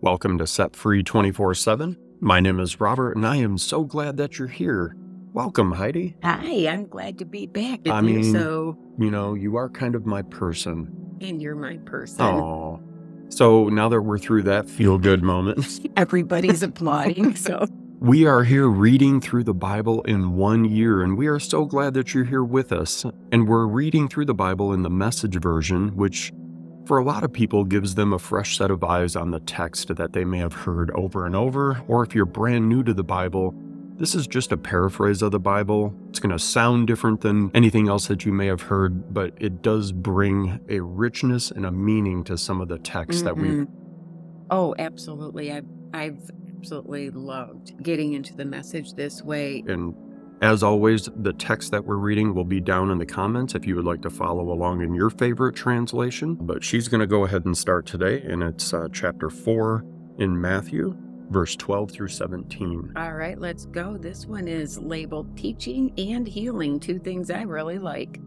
Welcome to Set Free 24 7. My name is Robert, and I am so glad that you're here. Welcome, Heidi. Hi, I'm glad to be back I you. mean- So, You know, you are kind of my person. and you're my person. Oh. So now that we're through that feel good moment, Everybody's applauding. So, we are here reading through the Bible in one year, and we are so glad that you're here with us. And we're reading through the Bible in the message version, which for a lot of people gives them a fresh set of eyes on the text that they may have heard over and over. Or if you're brand new to the Bible, this is just a paraphrase of the Bible. It's going to sound different than anything else that you may have heard, but it does bring a richness and a meaning to some of the texts that we Mhm. oh, absolutely. I've, I've absolutely loved getting into the message this way. And as always, the text that we're reading will be down in the comments if you would like to follow along in your favorite translation. But she's going to go ahead and start today, and it's uh, chapter 4 in Matthew, verse 12 through 17. All right, let's go. This one is labeled Teaching and Healing, two things I really like.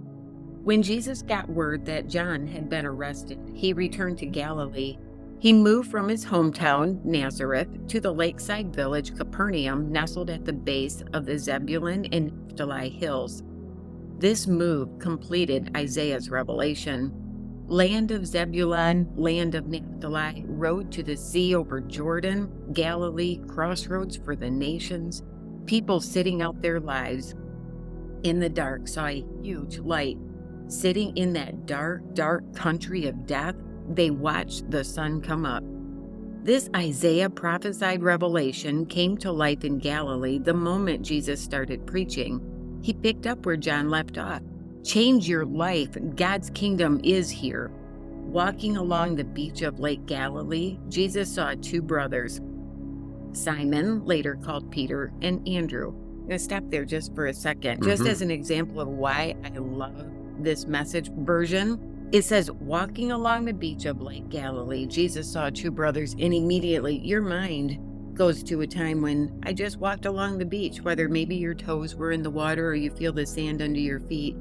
When Jesus got word that John had been arrested, he returned to Galilee. He moved from his hometown, Nazareth, to the lakeside village Capernaum, nestled at the base of the Zebulun and Naphtali hills. This move completed Isaiah's revelation. Land of Zebulun, land of Naphtali, road to the sea over Jordan, Galilee, crossroads for the nations. People sitting out their lives in the dark saw a huge light. Sitting in that dark, dark country of death, they watched the sun come up. This Isaiah prophesied revelation came to life in Galilee the moment Jesus started preaching. He picked up where John left off. Change your life. God's kingdom is here. Walking along the beach of Lake Galilee, Jesus saw two brothers, Simon, later called Peter, and Andrew. I'm going to stop there just for a 2nd just Mhm. as an example of why I love this message version. It says, Walking along the beach of Lake Galilee, Jesus saw two brothers, and immediately your mind goes to a time when I just walked along the beach, whether maybe your toes were in the water or you feel the sand under your feet.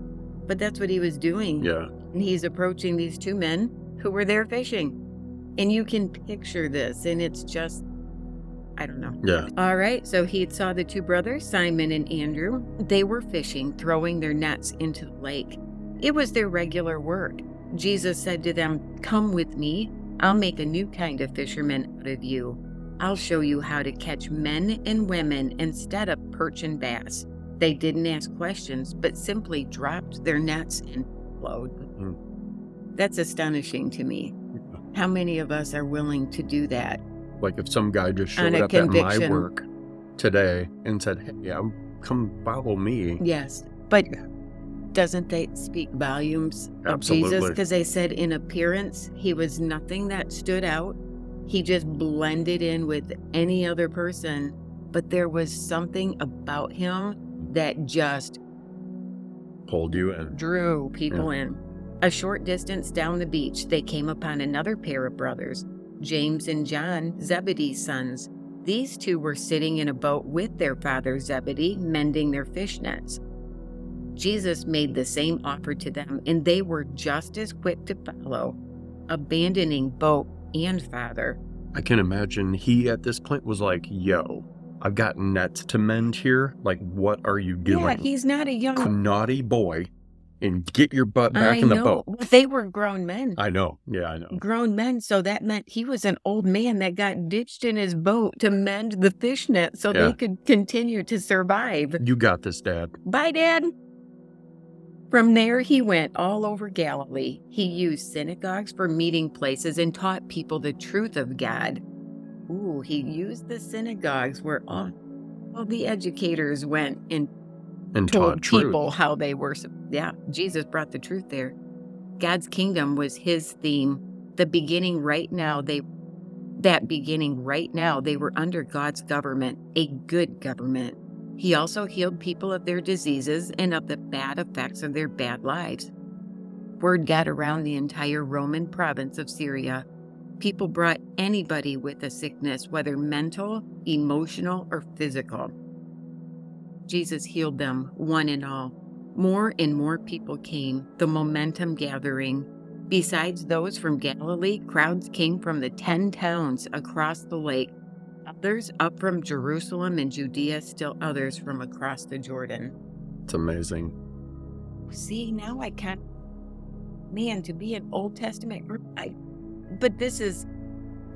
But that's what he was doing. Yeah. And he's approaching these two men who were there fishing. And you can picture this, and it's just, I don't know. Yeah. All right, so he saw the two brothers, Simon and Andrew. They were fishing, throwing their nets into the lake. It was their regular work. Jesus said to them, Come with me. I'll make a new kind of fisherman out of you. I'll show you how to catch men and women instead of perch and bass. They didn't ask questions, but simply dropped their nets and flowed. Mhm. That's astonishing to me. How many of us are willing to do that? Like if some guy just showed up at my work today and said, Hey, yeah, come follow me. Yes, but doesn't that speak volumes of Jesus? Because they said in appearance, he was nothing that stood out. He just blended in with any other person, but there was something about him that just Pulled you in. drew people in. A short distance down the beach, they came upon another pair of brothers, James and John, Zebedee's sons. These two were sitting in a boat with their father Zebedee, mending their fish nets. Jesus made the same offer to them, and they were just as quick to follow, abandoning boat and father. I can imagine he at this point was like, Yo, I've got nets to mend here. Like, what are you doing? Yeah, he's not a young. naughty boy and get your butt back I in the know. boat. They were grown men. I know. Yeah, I know. grown men, so that meant he was an old man that got ditched in his boat to mend the fishnet so Yeah. they could continue to survive. You got this, Dad. Bye, Dad. From there, he went all over Galilee. He used synagogues for meeting places and taught people the truth of God. Ooh, he used the synagogues where all, all the educators went and And told taught truth. people how they were. Yeah, Jesus brought the truth there. God's kingdom was his theme. The beginning right now, they that beginning right now, they were under God's government, a good government. He also healed people of their diseases and of the bad effects of their bad lives. Word got around the entire Roman province of Syria. People brought anybody with a sickness, whether mental, emotional, or physical. Jesus healed them, one and all. More and more people came, the momentum gathering. Besides those from Galilee, crowds came from the ten towns across the lake, others up from Jerusalem and Judea, still others from across the Jordan. It's amazing. See, now I can't. Man, to be an Old Testament I. But this is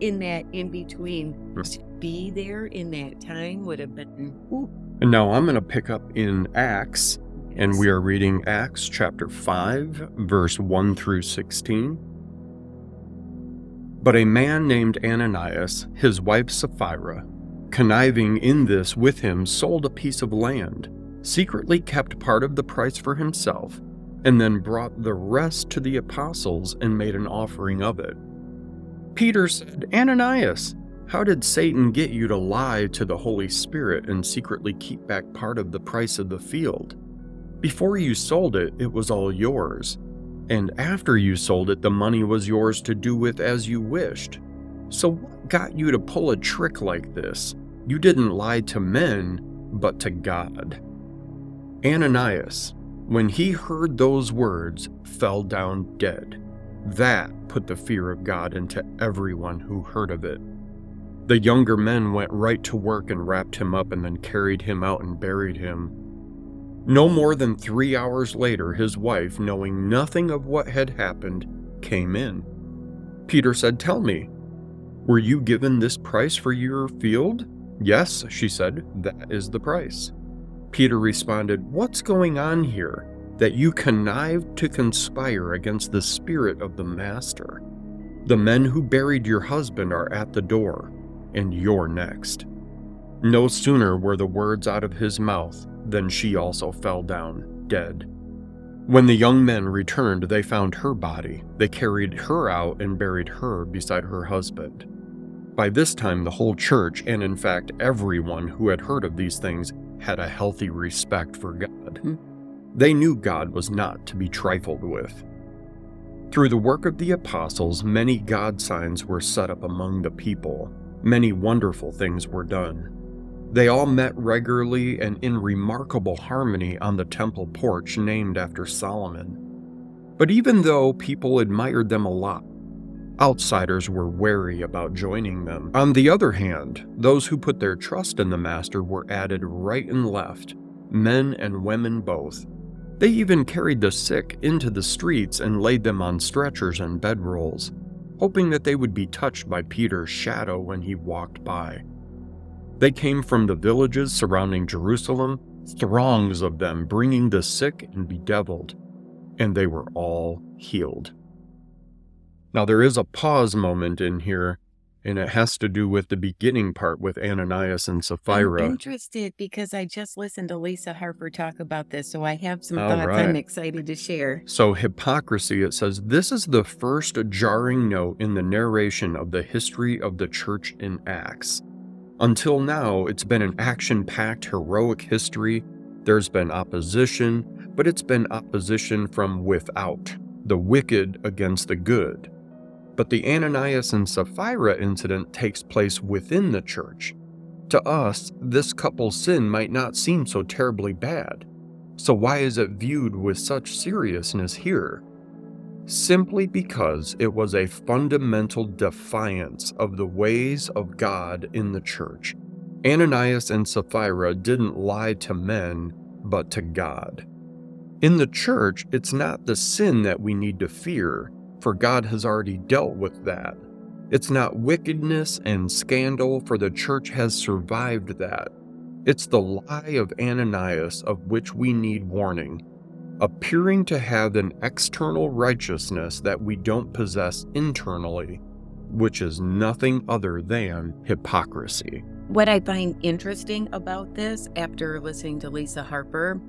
in that in between. Hmm. To be there in that time would have been. Ooh, And now I'm going to pick up in Acts, and we are reading Acts chapter 5, verse 1 through 16. But a man named Ananias, his wife Sapphira, conniving in this with him, sold a piece of land, secretly kept part of the price for himself, and then brought the rest to the apostles and made an offering of it. Peter said, Ananias, how did Satan get you to lie to the Holy Spirit and secretly keep back part of the price of the field? Before you sold it, it was all yours. And after you sold it, the money was yours to do with as you wished. So, what got you to pull a trick like this? You didn't lie to men, but to God. Ananias, when he heard those words, fell down dead. That put the fear of God into everyone who heard of it. The younger men went right to work and wrapped him up and then carried him out and buried him. No more than three hours later, his wife, knowing nothing of what had happened, came in. Peter said, Tell me, were you given this price for your field? Yes, she said, that is the price. Peter responded, What's going on here? That you connived to conspire against the spirit of the Master. The men who buried your husband are at the door, and you're next. No sooner were the words out of his mouth than she also fell down, dead. When the young men returned, they found her body. They carried her out and buried her beside her husband. By this time, the whole church, and in fact everyone who had heard of these things, had a healthy respect for God. Hmm. They knew God was not to be trifled with. Through the work of the apostles, many God signs were set up among the people. Many wonderful things were done. They all met regularly and in remarkable harmony on the temple porch named after Solomon. But even though people admired them a lot, outsiders were wary about joining them. On the other hand, those who put their trust in the Master were added right and left, men and women both. They even carried the sick into the streets and laid them on stretchers and bedrolls, hoping that they would be touched by Peter's shadow when he walked by. They came from the villages surrounding Jerusalem, throngs of them bringing the sick and bedeviled, and they were all healed. Now, there is a pause moment in here, and it has to do with the beginning part with Ananias and I'm Sapphira. interested because I just listened to Lisa Harper talk about this, so I have some All thoughts right. I'm excited to share. So, hypocrisy, it says, this is the first jarring note in the narration of the history of the church in Acts. Until now, it's been an action packed, heroic history. There's been opposition, but it's been opposition from without, the wicked against the good. But the Ananias and Sapphira incident takes place within the church. To us, this couple's sin might not seem so terribly bad. So, why is it viewed with such seriousness here? Simply because it was a fundamental defiance of the ways of God in the church. Ananias and Sapphira didn't lie to men, but to God. In the church, it's not the sin that we need to fear, for God has already dealt with that. It's not wickedness and scandal, for the church has survived that. It's the lie of Ananias of which we need warning, appearing to have an external righteousness that we don't possess internally, which is nothing other than hypocrisy. What I find interesting about this after listening to Lisa Harper,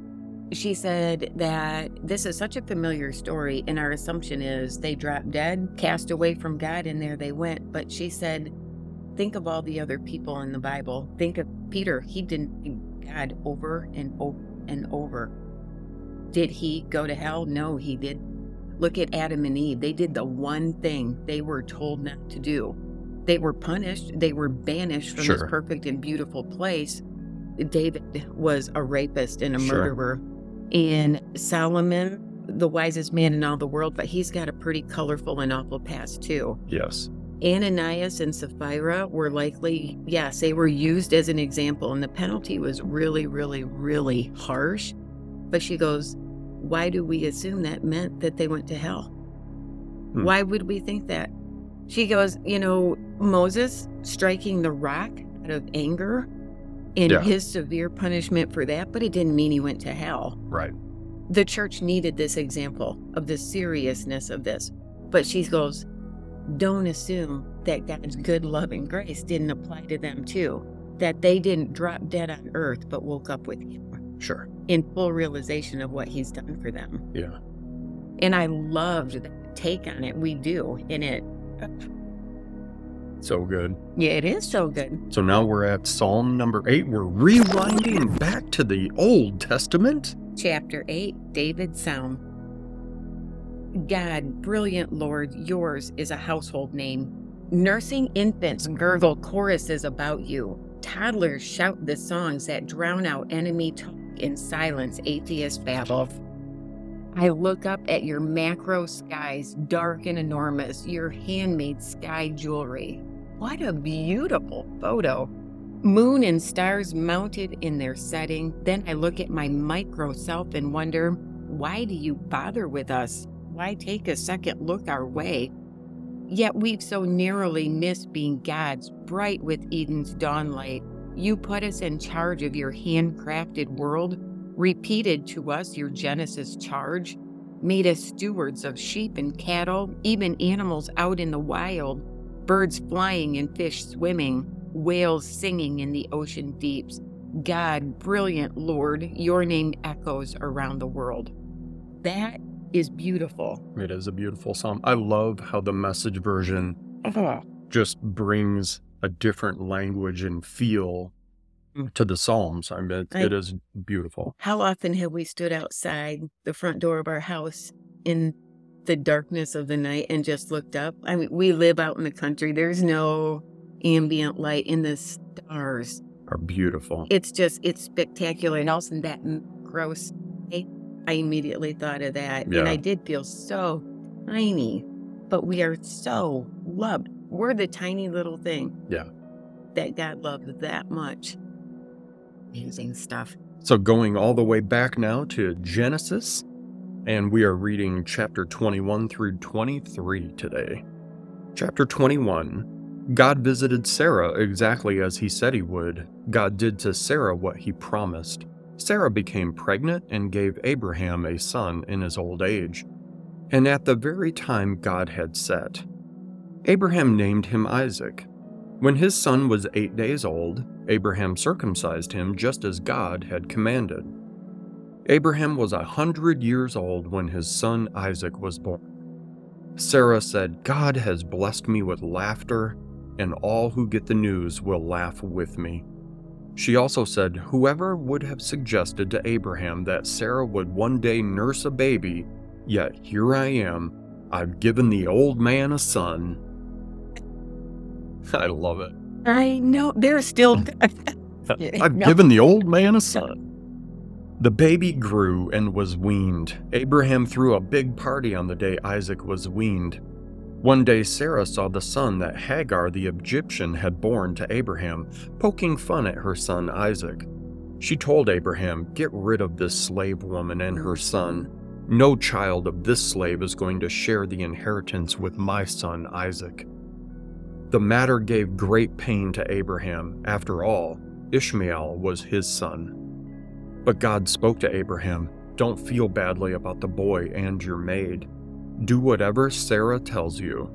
she said that this is such a familiar story, and our assumption is they dropped dead, cast away from God, and there they went. But she said, think of all the other people in the Bible. Think of Peter. He didn't God over and over and over. Did he go to hell? No, he did. Look at Adam and Eve. They did the one thing they were told not to do. They were punished. They were banished from this perfect and beautiful place. David was a rapist and a Sure. murderer. And Solomon the wisest man in all the world, but he's got a pretty colorful and awful past too. Yes. Ananias and Sapphira were likely, yes, they were used as an example, and the penalty was really, really, really harsh. But she goes, Why do we assume that meant that they went to hell? Hmm. Why would we think that? She goes, You know, Moses striking the rock out of anger and Yeah. his severe punishment for that, but it didn't mean he went to hell. Right. The church needed this example of the seriousness of this. But she goes, don't assume that God's good love and grace didn't apply to them too. That they didn't drop dead on earth but woke up with him Sure. in full realization of what he's done for them. Yeah. And I loved the take on it. We do. And it, So good. yeah, it is so good. So now we're at Psalm number eight. We're rewinding back to the Old Testament. Chapter 8 David's Psalm. God, brilliant Lord, yours is a household name. Nursing infants gurgle choruses about you. Toddlers shout the songs that drown out enemy talk and silence atheist babble. I look up at your macro skies, dark and enormous, your handmade sky jewelry. What a beautiful photo. Moon and stars mounted in their setting. Then I look at my micro self and wonder, why do you bother with us? Why take a second look our way? Yet we've so narrowly missed being God's, bright with Eden's dawn light. You put us in charge of your handcrafted world, repeated to us your Genesis charge, made us stewards of sheep and cattle, even animals out in the wild, birds flying and fish swimming, whales singing in the ocean deeps. God, brilliant Lord, your name echoes around the world. That is beautiful. It is a beautiful psalm. I love how the message version Oh, just brings a different language and feel Mm. to the Psalms. I mean, it, it is beautiful. How often have we stood outside the front door of our house in the darkness of the night and just looked up? I mean, we live out in the country. There's no ambient light in the stars. Are beautiful. It's just, it's spectacular. And also that gross, I, I immediately thought of that. Yeah. And I did feel so tiny, but we are so loved. We're the tiny little thing. Yeah. That God loved that much. Amazing stuff. So, going all the way back now to Genesis, and we are reading chapter 21 through 23 today. Chapter 21 God visited Sarah exactly as he said he would. God did to Sarah what he promised. Sarah became pregnant and gave Abraham a son in his old age, and at the very time God had set. Abraham named him Isaac. When his son was eight days old, Abraham circumcised him just as God had commanded. Abraham was a hundred years old when his son Isaac was born. Sarah said, God has blessed me with laughter, and all who get the news will laugh with me. She also said, Whoever would have suggested to Abraham that Sarah would one day nurse a baby, yet here I am, I've given the old man a son. I love it. I know. They're still. I've No. given the old man a son. The baby grew and was weaned. Abraham threw a big party on the day Isaac was weaned. One day, Sarah saw the son that Hagar the Egyptian had borne to Abraham, poking fun at her son Isaac. She told Abraham, Get rid of this slave woman and her son. No child of this slave is going to share the inheritance with my son Isaac. The matter gave great pain to Abraham. After all, Ishmael was his son. But God spoke to Abraham Don't feel badly about the boy and your maid. Do whatever Sarah tells you.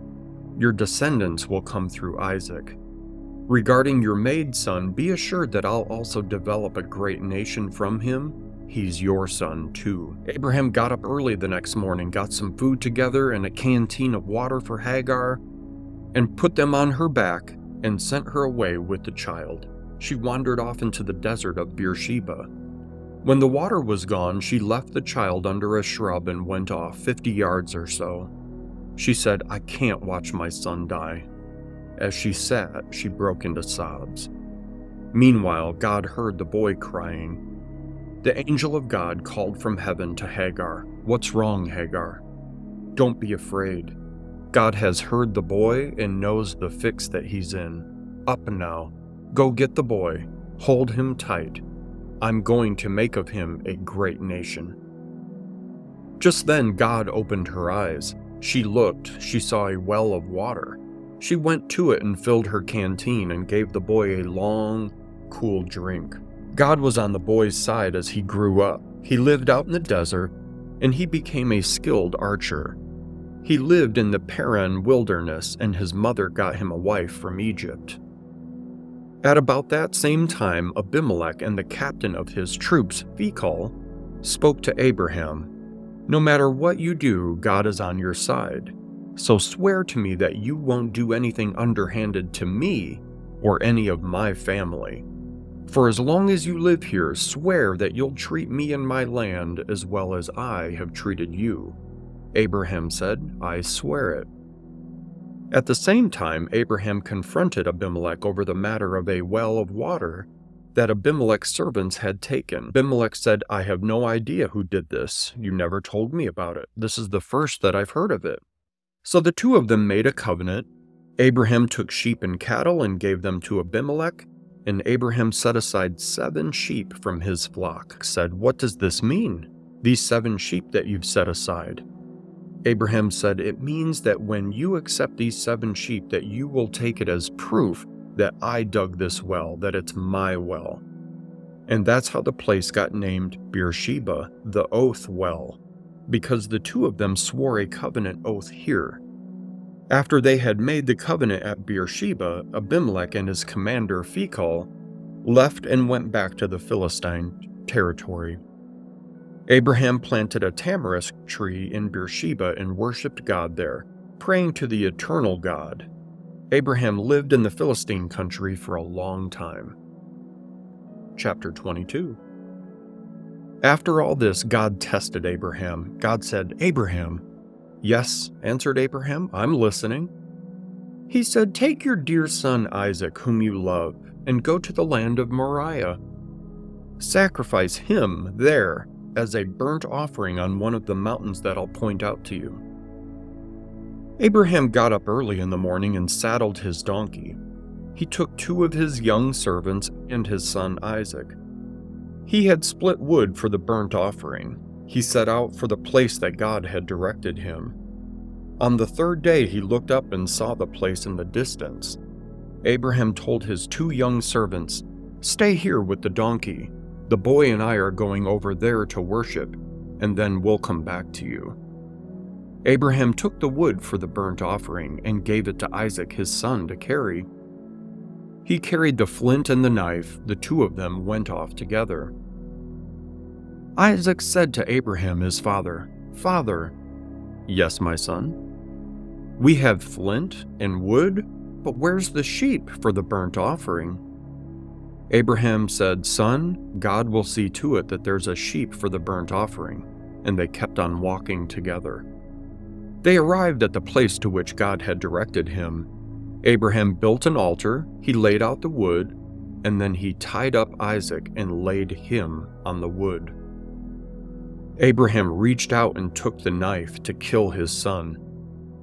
Your descendants will come through Isaac. Regarding your maid son, be assured that I'll also develop a great nation from him. He's your son, too. Abraham got up early the next morning, got some food together and a canteen of water for Hagar, and put them on her back and sent her away with the child. She wandered off into the desert of Beersheba. When the water was gone, she left the child under a shrub and went off 50 yards or so. She said, I can't watch my son die. As she sat, she broke into sobs. Meanwhile, God heard the boy crying. The angel of God called from heaven to Hagar What's wrong, Hagar? Don't be afraid. God has heard the boy and knows the fix that he's in. Up now. Go get the boy. Hold him tight. I'm going to make of him a great nation. Just then, God opened her eyes. She looked, she saw a well of water. She went to it and filled her canteen and gave the boy a long, cool drink. God was on the boy's side as he grew up. He lived out in the desert, and he became a skilled archer. He lived in the Paran wilderness, and his mother got him a wife from Egypt. At about that same time, Abimelech and the captain of his troops, Phicol, spoke to Abraham No matter what you do, God is on your side. So swear to me that you won't do anything underhanded to me or any of my family. For as long as you live here, swear that you'll treat me and my land as well as I have treated you. Abraham said, I swear it. At the same time, Abraham confronted Abimelech over the matter of a well of water that Abimelech's servants had taken. Abimelech said, I have no idea who did this. You never told me about it. This is the first that I've heard of it. So the two of them made a covenant. Abraham took sheep and cattle and gave them to Abimelech, and Abraham set aside seven sheep from his flock. Said, What does this mean? These seven sheep that you've set aside. Abraham said, It means that when you accept these seven sheep, that you will take it as proof that I dug this well, that it's my well. And that's how the place got named Beersheba, the oath well because the two of them swore a covenant oath here. After they had made the covenant at Beersheba, Abimelech and his commander Phicol left and went back to the Philistine territory. Abraham planted a tamarisk tree in Beersheba and worshipped God there, praying to the eternal God. Abraham lived in the Philistine country for a long time. Chapter 22 after all this, God tested Abraham. God said, Abraham. Yes, answered Abraham, I'm listening. He said, Take your dear son Isaac, whom you love, and go to the land of Moriah. Sacrifice him there as a burnt offering on one of the mountains that I'll point out to you. Abraham got up early in the morning and saddled his donkey. He took two of his young servants and his son Isaac. He had split wood for the burnt offering. He set out for the place that God had directed him. On the third day, he looked up and saw the place in the distance. Abraham told his two young servants, Stay here with the donkey. The boy and I are going over there to worship, and then we'll come back to you. Abraham took the wood for the burnt offering and gave it to Isaac his son to carry. He carried the flint and the knife, the two of them went off together. Isaac said to Abraham his father, Father, Yes, my son. We have flint and wood, but where's the sheep for the burnt offering? Abraham said, Son, God will see to it that there's a sheep for the burnt offering. And they kept on walking together. They arrived at the place to which God had directed him, Abraham built an altar, he laid out the wood, and then he tied up Isaac and laid him on the wood. Abraham reached out and took the knife to kill his son.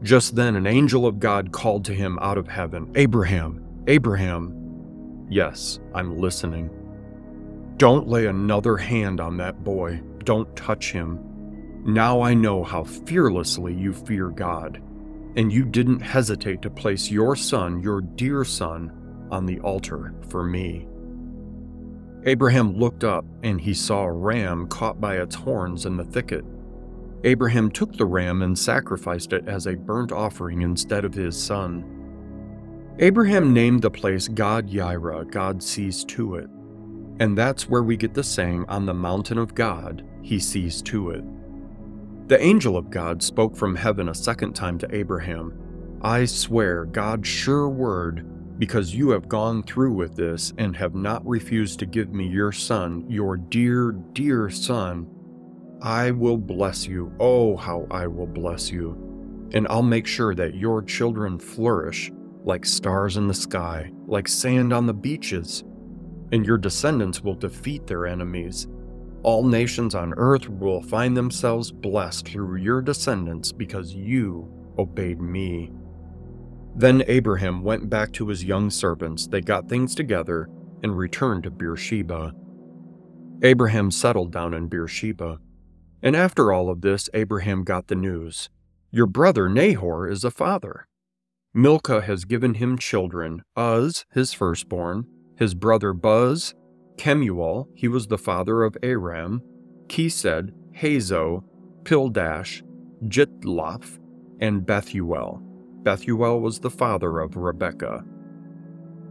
Just then, an angel of God called to him out of heaven Abraham, Abraham. Yes, I'm listening. Don't lay another hand on that boy. Don't touch him. Now I know how fearlessly you fear God and you didn't hesitate to place your son, your dear son, on the altar for me. Abraham looked up and he saw a ram caught by its horns in the thicket. Abraham took the ram and sacrificed it as a burnt offering instead of his son. Abraham named the place God Yireh, God sees to it. And that's where we get the saying, On the mountain of God, he sees to it. The angel of God spoke from heaven a second time to Abraham I swear God's sure word, because you have gone through with this and have not refused to give me your son, your dear, dear son, I will bless you. Oh, how I will bless you. And I'll make sure that your children flourish like stars in the sky, like sand on the beaches. And your descendants will defeat their enemies All nations on earth will find themselves blessed through your descendants because you obeyed me. Then Abraham went back to his young servants. They got things together and returned to Beersheba. Abraham settled down in Beersheba. And after all of this, Abraham got the news Your brother Nahor is a father. Milcah has given him children Uz, his firstborn, his brother Buz, Kemuel, he was the father of Aram, Kesed, Hazo, Pildash, Jidlaph, and Bethuel. Bethuel was the father of Rebekah.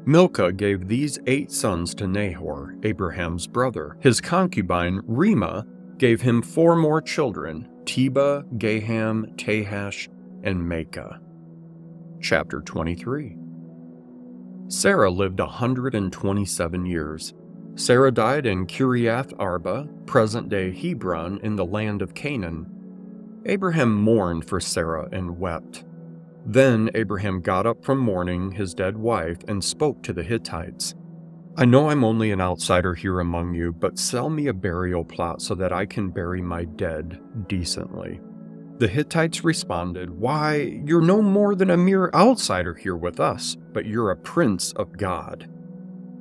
Milcah gave these eight sons to Nahor, Abraham's brother. His concubine, Rima, gave him four more children Tebah, Gaham, Tahash, and Maacah. Chapter 23 Sarah lived 127 years. Sarah died in Kiriath Arba, present day Hebron, in the land of Canaan. Abraham mourned for Sarah and wept. Then Abraham got up from mourning his dead wife and spoke to the Hittites. I know I'm only an outsider here among you, but sell me a burial plot so that I can bury my dead decently. The Hittites responded, Why, you're no more than a mere outsider here with us, but you're a prince of God.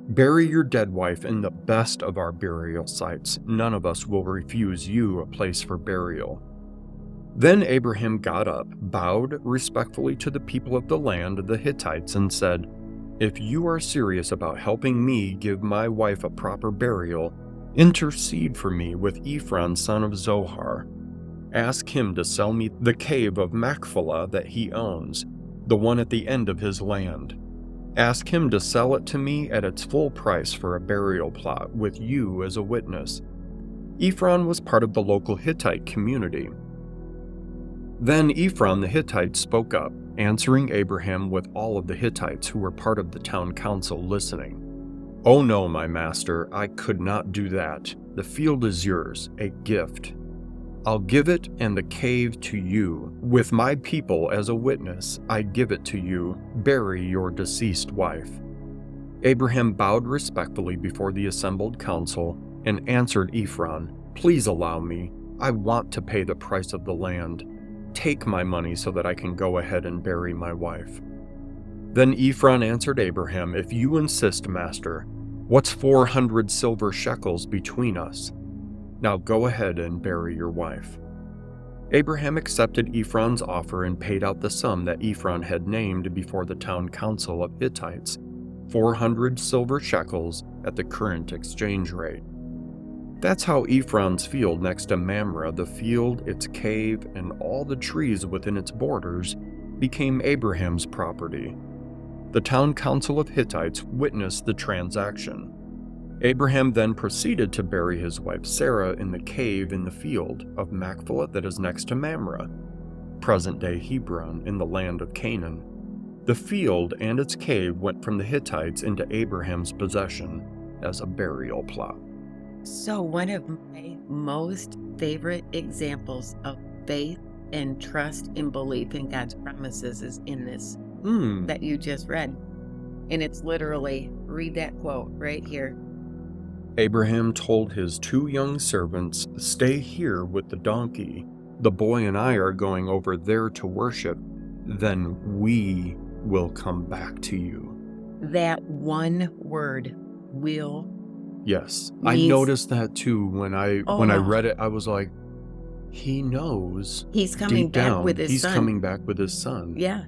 Bury your dead wife in the best of our burial sites. None of us will refuse you a place for burial. Then Abraham got up, bowed respectfully to the people of the land, the Hittites, and said, If you are serious about helping me give my wife a proper burial, intercede for me with Ephron son of Zohar. Ask him to sell me the cave of Machpelah that he owns, the one at the end of his land. Ask him to sell it to me at its full price for a burial plot, with you as a witness. Ephron was part of the local Hittite community, then Ephron the Hittite spoke up, answering Abraham with all of the Hittites who were part of the town council listening. Oh no, my master, I could not do that. The field is yours, a gift. I'll give it and the cave to you. With my people as a witness, I give it to you. Bury your deceased wife. Abraham bowed respectfully before the assembled council and answered Ephron, Please allow me. I want to pay the price of the land. Take my money so that I can go ahead and bury my wife. Then Ephron answered Abraham, If you insist, master, what's 400 silver shekels between us? Now go ahead and bury your wife. Abraham accepted Ephron's offer and paid out the sum that Ephron had named before the town council of Hittites 400 silver shekels at the current exchange rate. That's how Ephron's field next to Mamre, the field, its cave, and all the trees within its borders, became Abraham's property. The town council of Hittites witnessed the transaction. Abraham then proceeded to bury his wife Sarah in the cave in the field of Machpelah that is next to Mamre, present day Hebron, in the land of Canaan. The field and its cave went from the Hittites into Abraham's possession as a burial plot. So, one of my most favorite examples of faith and trust and belief in God's promises is in this Hmm. that you just read. And it's literally, read that quote right here. Abraham told his two young servants, Stay here with the donkey. The boy and I are going over there to worship. Then we will come back to you. That one word will. Yes. I noticed that too when I when I Oh. read it. I was like, he knows He's coming back down with his he's son. He's coming back with his son. Yeah.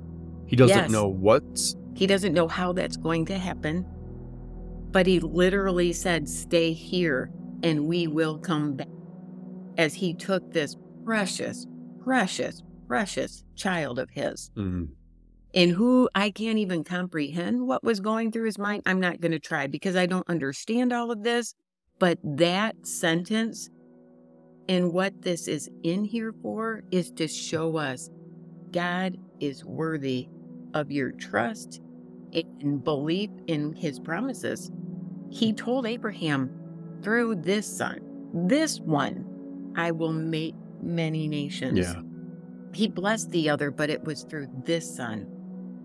He doesn't Yes. know what's He doesn't know how that's going to happen. But he literally said, Stay here and we will come back. As he took this precious, precious, precious child of his, mm, in who I can't even comprehend what was going through his mind. I'm not going to try because I don't understand all of this. But that sentence and what this is in here for is to show us God is worthy of your trust and belief in his promises. He told Abraham, through this son, this one, I will make many nations. yeah. He blessed the other, but it was through this son.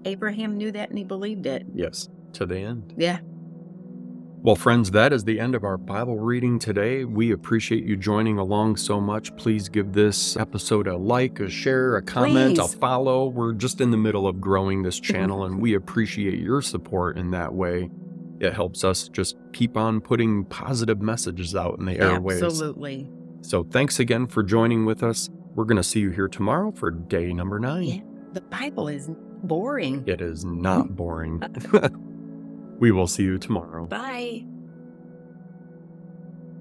Abraham knew that and he believed it. Yes. To the end. Yeah. Well, friends, that is the end of our Bible reading today. We appreciate you joining along so much. Please give this episode a like, a share, a comment, Please. a follow. We're just in the middle of growing this mm-hmm. channel, and we appreciate your support in that way. It helps us just keep on putting positive messages out in the airways. Absolutely. So, thanks again for joining with us. We're going to see you here tomorrow for day number nine. Yeah. The Bible is boring. It is not boring. we will see you tomorrow. Bye.